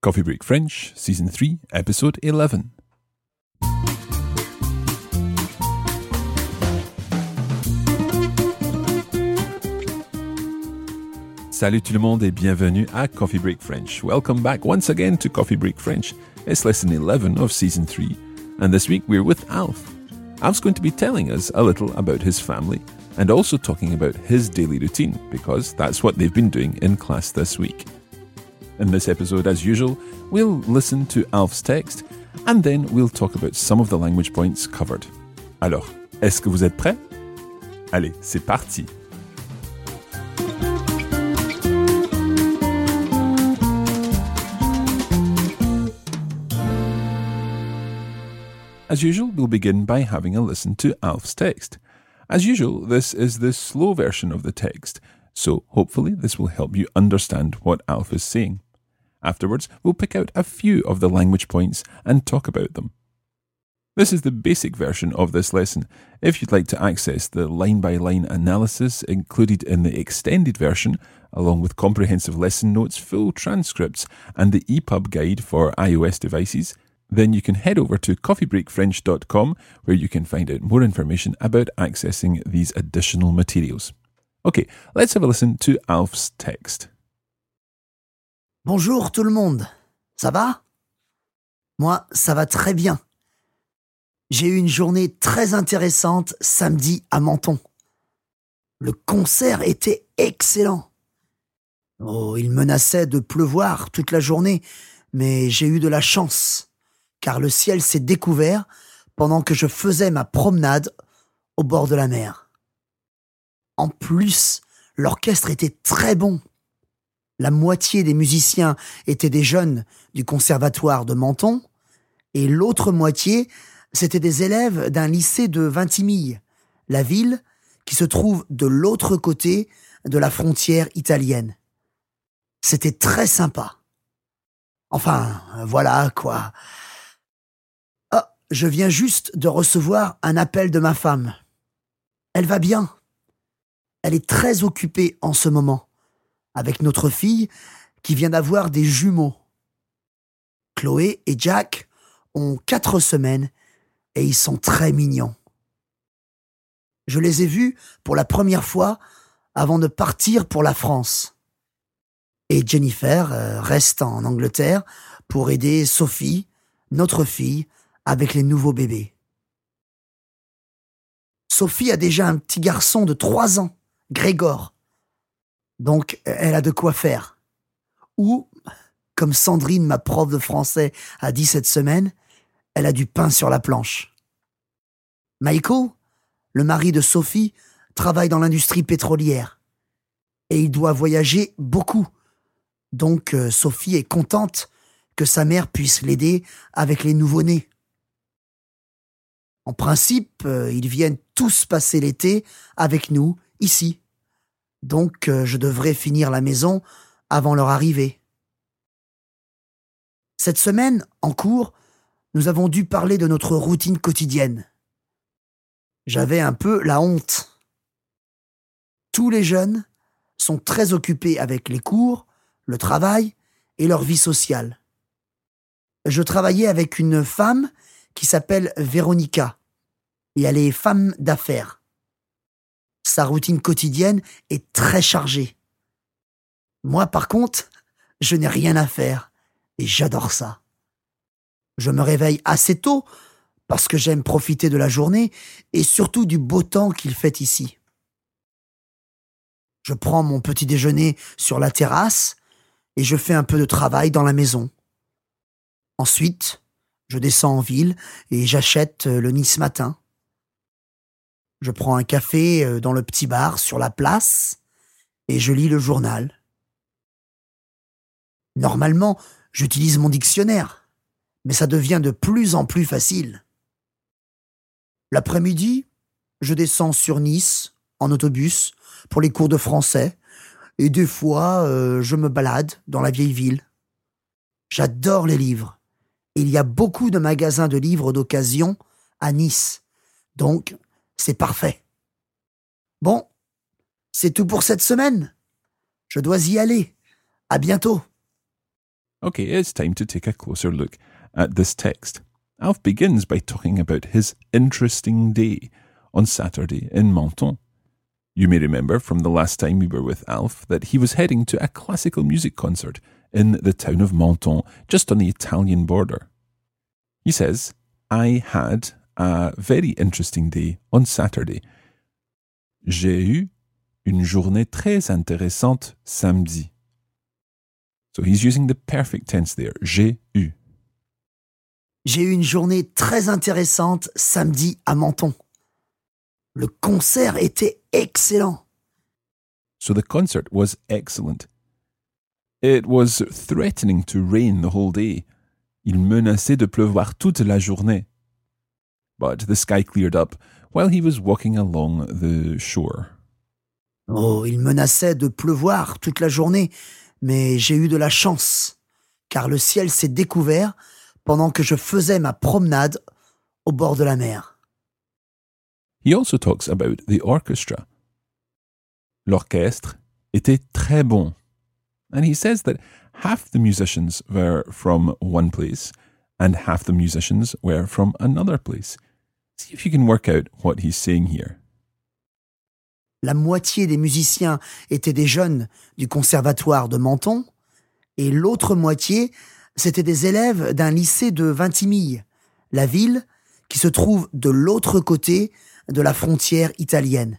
Coffee Break French, Season 3, Episode 11. Salut tout le monde et bienvenue à Coffee Break French. Welcome back once again to Coffee Break French. It's lesson 11 of season 3, and this week we're with Alf. Alf's going to be telling us a little about his family and also talking about his daily routine because that's what they've been doing in class this week. In this episode, as usual, we'll listen to Alf's text and then we'll talk about some of the language points covered. Alors, est-ce que vous êtes prêts? Allez, c'est parti! As usual, we'll begin by having a listen to Alf's text. As usual, this is the slow version of the text, so hopefully this will help you understand what Alf is saying. Afterwards, we'll pick out a few of the language points and talk about them. This is the basic version of this lesson. If you'd like to access the line by line analysis included in the extended version, along with comprehensive lesson notes, full transcripts, and the EPUB guide for iOS devices, then you can head over to coffeebreakfrench.com where you can find out more information about accessing these additional materials. Okay, let's have a listen to Alf's text. Bonjour tout le monde. Ça va? Moi, ça va très bien. J'ai eu une journée très intéressante samedi à Menton. Le concert était excellent. Oh, il menaçait de pleuvoir toute la journée, mais j'ai eu de la chance car le ciel s'est découvert pendant que je faisais ma promenade au bord de la mer. En plus, l'orchestre était très bon. La moitié des musiciens étaient des jeunes du conservatoire de Menton, et l'autre moitié, c'étaient des élèves d'un lycée de Vintimille, la ville qui se trouve de l'autre côté de la frontière italienne. C'était très sympa. Enfin, voilà quoi je viens juste de recevoir un appel de ma femme. Elle va bien. Elle est très occupée en ce moment, avec notre fille qui vient d'avoir des jumeaux. Chloé et Jack ont quatre semaines et ils sont très mignons. Je les ai vus pour la première fois avant de partir pour la France. Et Jennifer euh, reste en Angleterre pour aider Sophie, notre fille, avec les nouveaux bébés. Sophie a déjà un petit garçon de trois ans, Grégor. Donc, elle a de quoi faire. Ou, comme Sandrine, ma prof de français, a dit cette semaine, elle a du pain sur la planche. Michael, le mari de Sophie, travaille dans l'industrie pétrolière. Et il doit voyager beaucoup. Donc, euh, Sophie est contente que sa mère puisse l'aider avec les nouveau-nés. En principe, euh, ils viennent tous passer l'été avec nous, ici. Donc euh, je devrais finir la maison avant leur arrivée. Cette semaine, en cours, nous avons dû parler de notre routine quotidienne. J'avais un peu la honte. Tous les jeunes sont très occupés avec les cours, le travail et leur vie sociale. Je travaillais avec une femme qui s'appelle Véronica et elle est femme d'affaires. Sa routine quotidienne est très chargée. Moi, par contre, je n'ai rien à faire et j'adore ça. Je me réveille assez tôt parce que j'aime profiter de la journée et surtout du beau temps qu'il fait ici. Je prends mon petit déjeuner sur la terrasse et je fais un peu de travail dans la maison. Ensuite, je descends en ville et j'achète le Nice matin. Je prends un café euh, dans le petit bar sur la place et je lis le journal. Normalement, j'utilise mon dictionnaire, mais ça devient de plus en plus facile. L'après-midi, je descends sur Nice en autobus pour les cours de français et des fois euh, je me balade dans la vieille ville. J'adore les livres. Il y a beaucoup de magasins de livres d'occasion à Nice. Donc, c'est parfait. Bon, c'est tout pour cette semaine. Je dois y aller. À bientôt. Okay, it's time to take a closer look at this text. Alf begins by talking about his interesting day on Saturday in Menton. You may remember from the last time we were with Alf that he was heading to a classical music concert in the town of Menton, just on the Italian border. He says, I had a very interesting day on Saturday. J'ai eu une journée très intéressante samedi. So he's using the perfect tense there. J'ai eu. J'ai eu une journée très intéressante samedi à Menton. Le concert était excellent. So the concert was excellent. It was threatening to rain the whole day. Il menaçait de pleuvoir toute la journée. But the sky cleared up while he was walking along the shore. Oh, il menaçait de pleuvoir toute la journée, mais j'ai eu de la chance, car le ciel s'est découvert pendant que je faisais ma promenade au bord de la mer. He also talks about the orchestra. L'orchestre était très bon. And he says that half the musicians were from one place and half the musicians were from another place. See if you can work out what he's saying here. La moitié des musiciens étaient des jeunes du conservatoire de Menton et l'autre moitié, c'étaient des élèves d'un lycée de Vintimille, la ville qui se trouve de l'autre côté de la frontière italienne.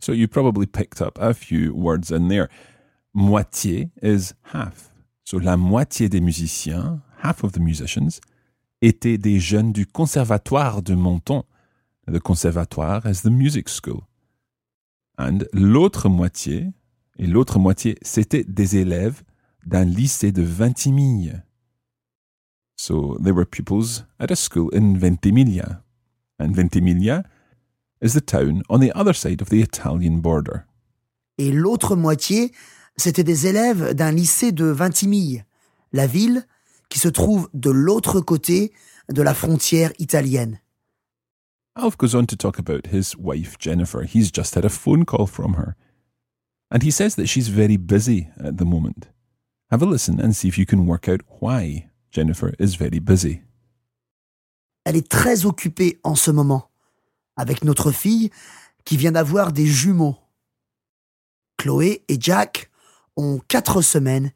So you probably picked up a few words in there. Moitié is half. So la moitié des musiciens, half of the musicians, étaient des jeunes du conservatoire de Menton. The conservatoire is the music school. And l'autre moitié, et l'autre moitié, c'était des élèves d'un lycée de Ventimille. So they were pupils at a school in Ventimiglia. And Ventimiglia is the town on the other side of the Italian border. Et l'autre moitié, c'étaient des élèves d'un lycée de Vintimille, la ville qui se trouve de l'autre côté de la frontière italienne. Alf goes on to talk about his wife, Jennifer. He's just had a phone call from her. And he says that she's very busy at the moment. Have a listen and see if you can work out why Jennifer is very busy. Elle est très occupée en ce moment, avec notre fille qui vient d'avoir des jumeaux. Chloé et Jack ont quatre semaines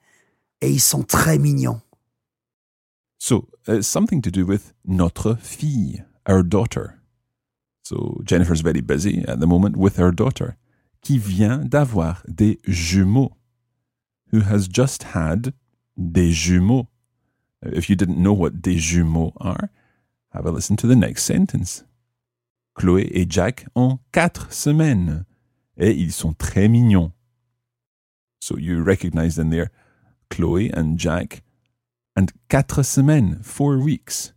et ils sont très mignons. So it's something to do with notre fille, our daughter. So Jennifer's very busy at the moment with her daughter, qui vient d'avoir des jumeaux, who has just had des jumeaux. If you didn't know what des jumeaux are, have a listen to the next sentence. Chloé et Jack ont quatre semaines, et ils sont très mignons. So you recognize in there Chloé and Jack, and quatre semaines, four weeks.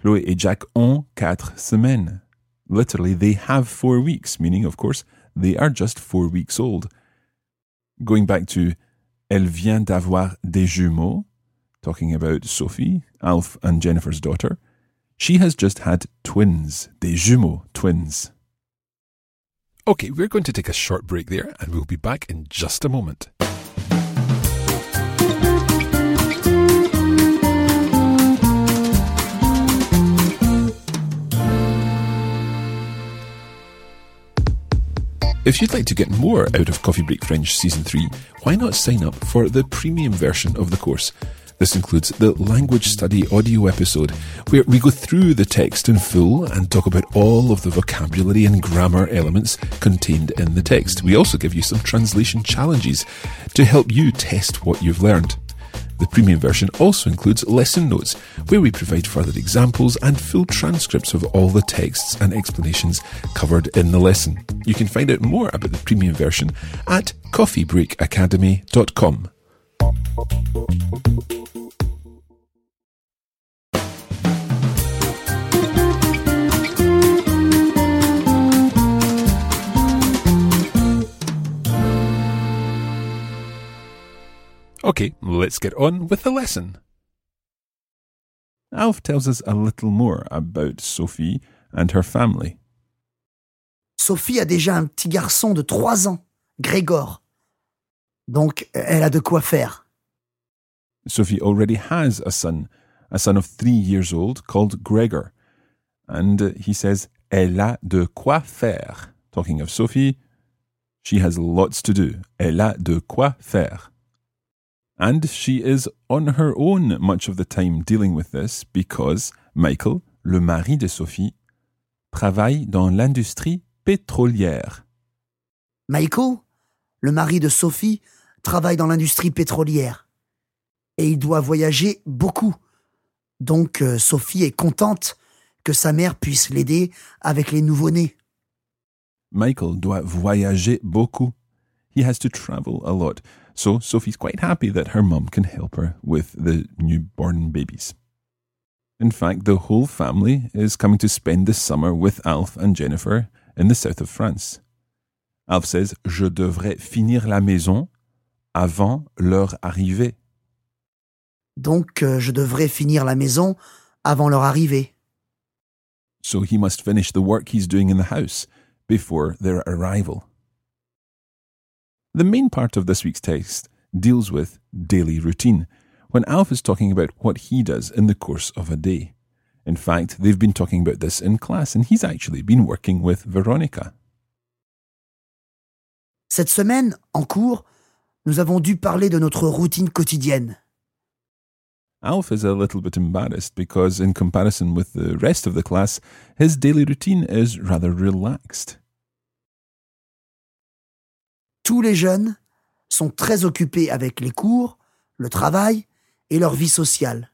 Chloé et Jack ont quatre semaines. Literally, they have four weeks, meaning, of course, they are just four weeks old. Going back to Elle vient d'avoir des jumeaux, talking about Sophie, Alf, and Jennifer's daughter. She has just had twins, des jumeaux, twins. Okay, we're going to take a short break there and we'll be back in just a moment. If you'd like to get more out of Coffee Break French Season 3, why not sign up for the premium version of the course? This includes the language study audio episode, where we go through the text in full and talk about all of the vocabulary and grammar elements contained in the text. We also give you some translation challenges to help you test what you've learned. The premium version also includes lesson notes, where we provide further examples and full transcripts of all the texts and explanations covered in the lesson. You can find out more about the premium version at coffeebreakacademy.com. Okay, let's get on with the lesson. Alf tells us a little more about Sophie and her family. Sophie a déjà un petit garçon de trois ans, Grégor. Donc, elle a de quoi faire. Sophie already has a son, a son of three years old called Gregor. And he says, Elle a de quoi faire. Talking of Sophie, she has lots to do. Elle a de quoi faire. And she is on her own much of the time dealing with this because Michael, le mari de Sophie, travaille dans l'industrie pétrolière. Michael, le mari de Sophie, travaille dans l'industrie pétrolière. Et il doit voyager beaucoup. Donc euh, Sophie est contente que sa mère puisse l'aider avec les nouveau-nés. Michael doit voyager beaucoup. He has to travel a lot. So Sophie's quite happy that her mum can help her with the newborn babies. In fact, the whole family is coming to spend the summer with Alf and Jennifer in the south of France. Alf says, Je devrais finir la maison avant leur arrivée. Donc euh, je devrais finir la maison avant leur arrivée. So he must finish the work he's doing in the house before their arrival. The main part of this week's text deals with daily routine, when Alf is talking about what he does in the course of a day. In fact, they've been talking about this in class, and he's actually been working with Veronica. Cette semaine, en cours, nous avons dû parler de notre routine quotidienne. Alf is a little bit embarrassed because, in comparison with the rest of the class, his daily routine is rather relaxed. Tous les jeunes sont très occupés avec les cours, le travail et leur vie sociale.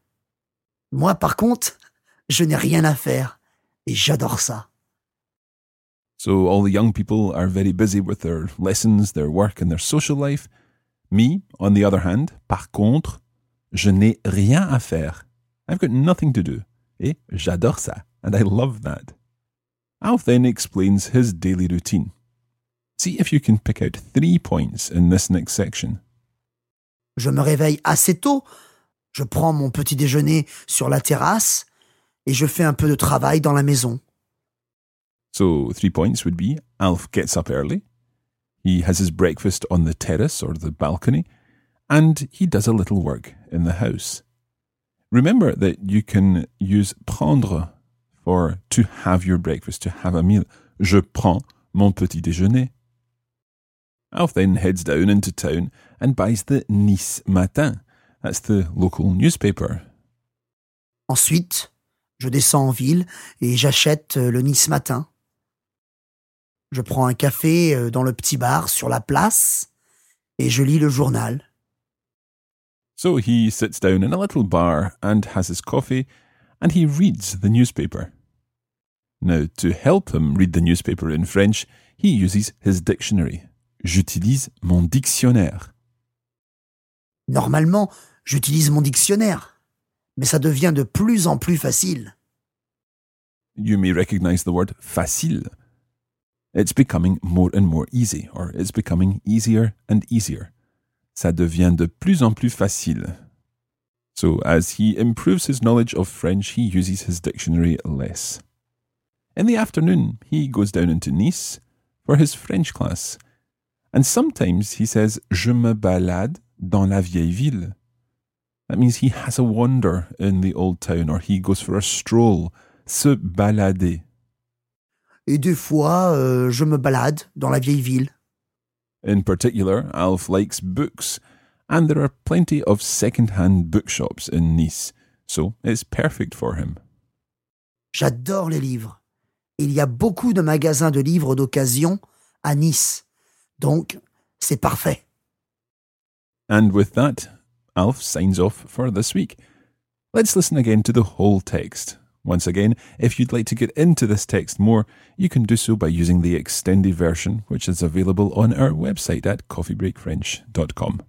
Moi, par contre, je n'ai rien à faire et j'adore ça. So, all the young people are very busy with their lessons, their work, and their social life. Me, on the other hand, par contre, je n'ai rien à faire. I've got nothing to do. Et j'adore ça. And I love that. Alf then explains his daily routine. See if you can pick out three points in this next section. Je me réveille assez tôt, je prends mon petit déjeuner sur la terrasse et je fais un peu de travail dans la maison. So, three points would be Alf gets up early, he has his breakfast on the terrace or the balcony, and he does a little work in the house. Remember that you can use prendre for to have your breakfast, to have a meal. Je prends mon petit déjeuner. Alf then heads down into town and buys the Nice Matin. That's the local newspaper. Ensuite, je descends en ville et j'achète euh, le Nice Matin. Je prends un café euh, dans le petit bar sur la place et je lis le journal. So he sits down in a little bar and has his coffee and he reads the newspaper. Now, to help him read the newspaper in French, he uses his dictionary. J'utilise mon dictionnaire. Normalement, j'utilise mon dictionnaire, mais ça devient de plus en plus facile. You may recognize the word facile. It's becoming more and more easy, or it's becoming easier and easier. Ça devient de plus en plus facile. So, as he improves his knowledge of French, he uses his dictionary less. In the afternoon, he goes down into Nice for his French class. And sometimes he says, Je me balade dans la vieille ville. That means he has a wander in the old town or he goes for a stroll. Se balader. Et des fois, euh, je me balade dans la vieille ville. In particular, Alf likes books, and there are plenty of second hand bookshops in Nice, so it's perfect for him. J'adore les livres. Il y a beaucoup de magasins de livres d'occasion à Nice. Donc, c'est parfait. And with that, Alf signs off for this week. Let's listen again to the whole text. Once again, if you'd like to get into this text more, you can do so by using the extended version, which is available on our website at coffeebreakfrench.com.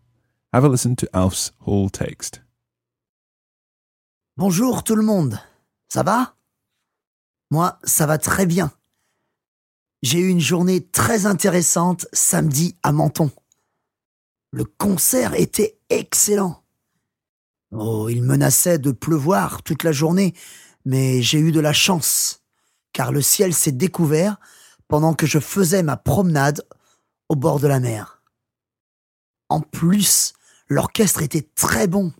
Have a listen to Alf's whole text. Bonjour tout le monde. Ça va Moi, ça va très bien. J'ai eu une journée très intéressante samedi à Menton. Le concert était excellent. Oh, il menaçait de pleuvoir toute la journée, mais j'ai eu de la chance, car le ciel s'est découvert pendant que je faisais ma promenade au bord de la mer. En plus, l'orchestre était très bon.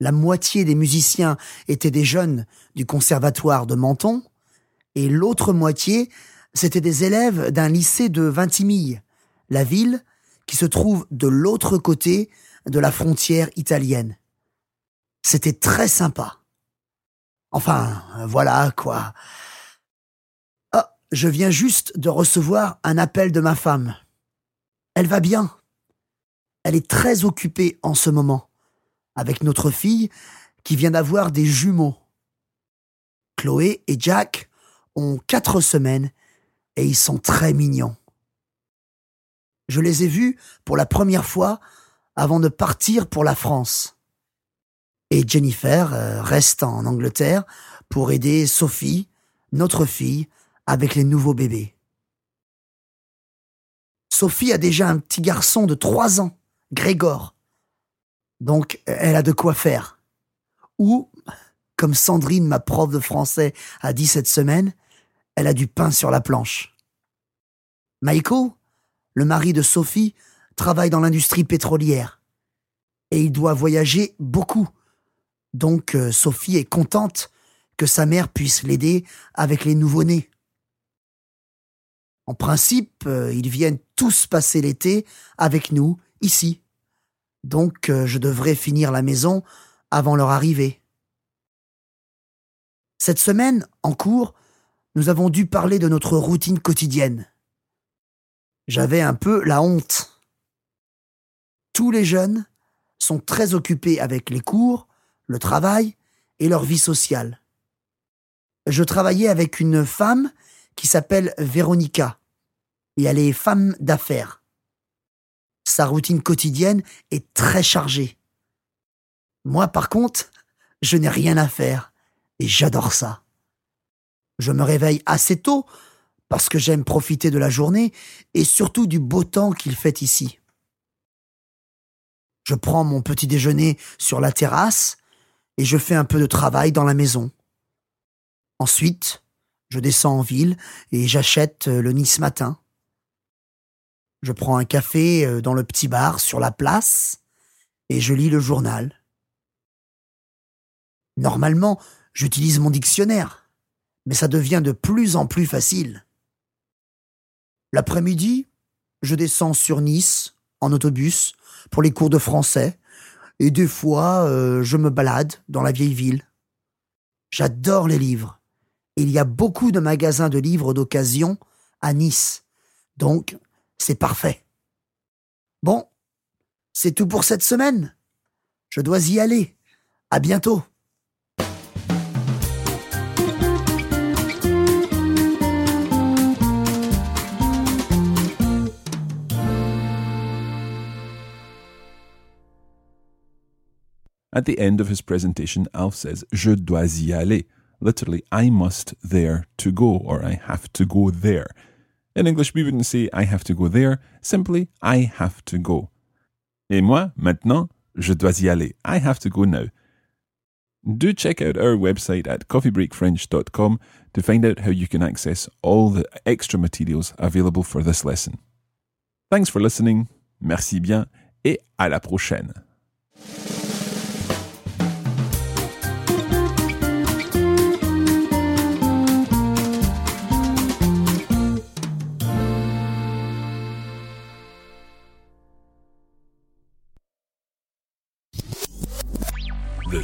la moitié des musiciens étaient des jeunes du conservatoire de Menton, et l'autre moitié, c'était des élèves d'un lycée de Vintimille, la ville qui se trouve de l'autre côté de la frontière italienne. C'était très sympa. Enfin, voilà quoi. Ah, je viens juste de recevoir un appel de ma femme. Elle va bien. Elle est très occupée en ce moment, avec notre fille qui vient d'avoir des jumeaux. Chloé et Jack ont quatre semaines et ils sont très mignons. Je les ai vus pour la première fois avant de partir pour la France. Et Jennifer euh, reste en Angleterre pour aider Sophie, notre fille, avec les nouveaux bébés. Sophie a déjà un petit garçon de trois ans, Grégor. Donc elle a de quoi faire. Ou, comme Sandrine, ma prof de français, a dit cette semaine, elle a du pain sur la planche. Michael, le mari de Sophie, travaille dans l'industrie pétrolière. Et il doit voyager beaucoup. Donc euh, Sophie est contente que sa mère puisse l'aider avec les nouveau-nés. En principe, euh, ils viennent tous passer l'été avec nous, ici. Donc euh, je devrais finir la maison avant leur arrivée. Cette semaine, en cours, nous avons dû parler de notre routine quotidienne. J'avais un peu la honte. Tous les jeunes sont très occupés avec les cours, le travail et leur vie sociale. Je travaillais avec une femme qui s'appelle Véronica et elle est femme d'affaires. Sa routine quotidienne est très chargée. Moi, par contre, je n'ai rien à faire et j'adore ça. Je me réveille assez tôt parce que j'aime profiter de la journée et surtout du beau temps qu'il fait ici. Je prends mon petit déjeuner sur la terrasse et je fais un peu de travail dans la maison. Ensuite, je descends en ville et j'achète le Nice matin. Je prends un café euh, dans le petit bar sur la place et je lis le journal. Normalement, j'utilise mon dictionnaire, mais ça devient de plus en plus facile. L'après-midi, je descends sur Nice en autobus pour les cours de français et des fois euh, je me balade dans la vieille ville. J'adore les livres. Il y a beaucoup de magasins de livres d'occasion à Nice. Donc, c'est parfait. Bon, c'est tout pour cette semaine. Je dois y aller. À bientôt. At the end of his presentation, Alf says, Je dois y aller. Literally, I must there to go, or I have to go there. In English, we wouldn't say I have to go there, simply I have to go. Et moi, maintenant, je dois y aller. I have to go now. Do check out our website at coffeebreakfrench.com to find out how you can access all the extra materials available for this lesson. Thanks for listening, merci bien, et à la prochaine.